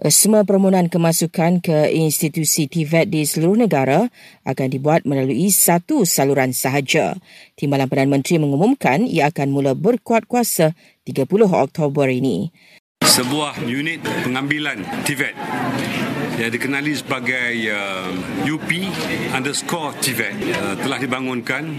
Semua permohonan kemasukan ke institusi TVET di seluruh negara akan dibuat melalui satu saluran sahaja. Timbalan Perdana Menteri mengumumkan ia akan mula berkuat kuasa 30 Oktober ini. Sebuah unit pengambilan TVET yang dikenali sebagai uh, UP underscore TVET uh, telah dibangunkan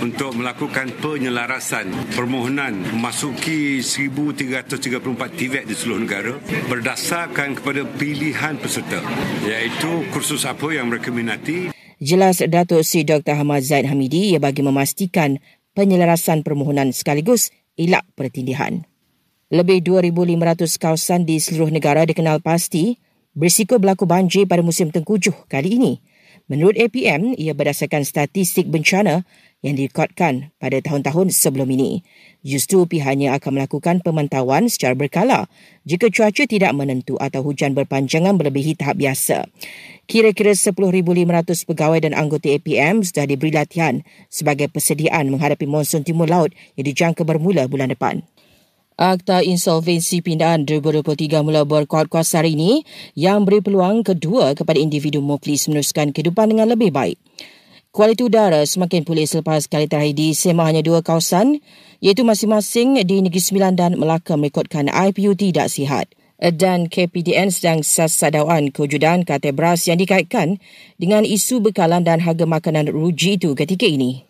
untuk melakukan penyelarasan permohonan memasuki 1334 TVET di seluruh negara berdasarkan kepada pilihan peserta iaitu kursus apa yang mereka minati. Jelas Datuk Sri Dr. Hamad Zaid Hamidi ia bagi memastikan penyelarasan permohonan sekaligus elak pertindihan. Lebih 2,500 kawasan di seluruh negara dikenal pasti berisiko berlaku banjir pada musim tengkujuh kali ini. Menurut APM, ia berdasarkan statistik bencana yang direkodkan pada tahun-tahun sebelum ini. Justru pihaknya akan melakukan pemantauan secara berkala jika cuaca tidak menentu atau hujan berpanjangan melebihi tahap biasa. Kira-kira 10,500 pegawai dan anggota APM sudah diberi latihan sebagai persediaan menghadapi monsun timur laut yang dijangka bermula bulan depan. Akta Insolvensi Pindahan 2023 mula berkuat kuasa hari ini yang beri peluang kedua kepada individu muflis meneruskan kehidupan dengan lebih baik. Kualiti udara semakin pulih selepas kali terakhir di semah hanya dua kawasan iaitu masing-masing di Negeri Sembilan dan Melaka merekodkan IPU tidak sihat. Dan KPDN sedang sasadauan kewujudan kategori beras yang dikaitkan dengan isu bekalan dan harga makanan ruji itu ketika ini.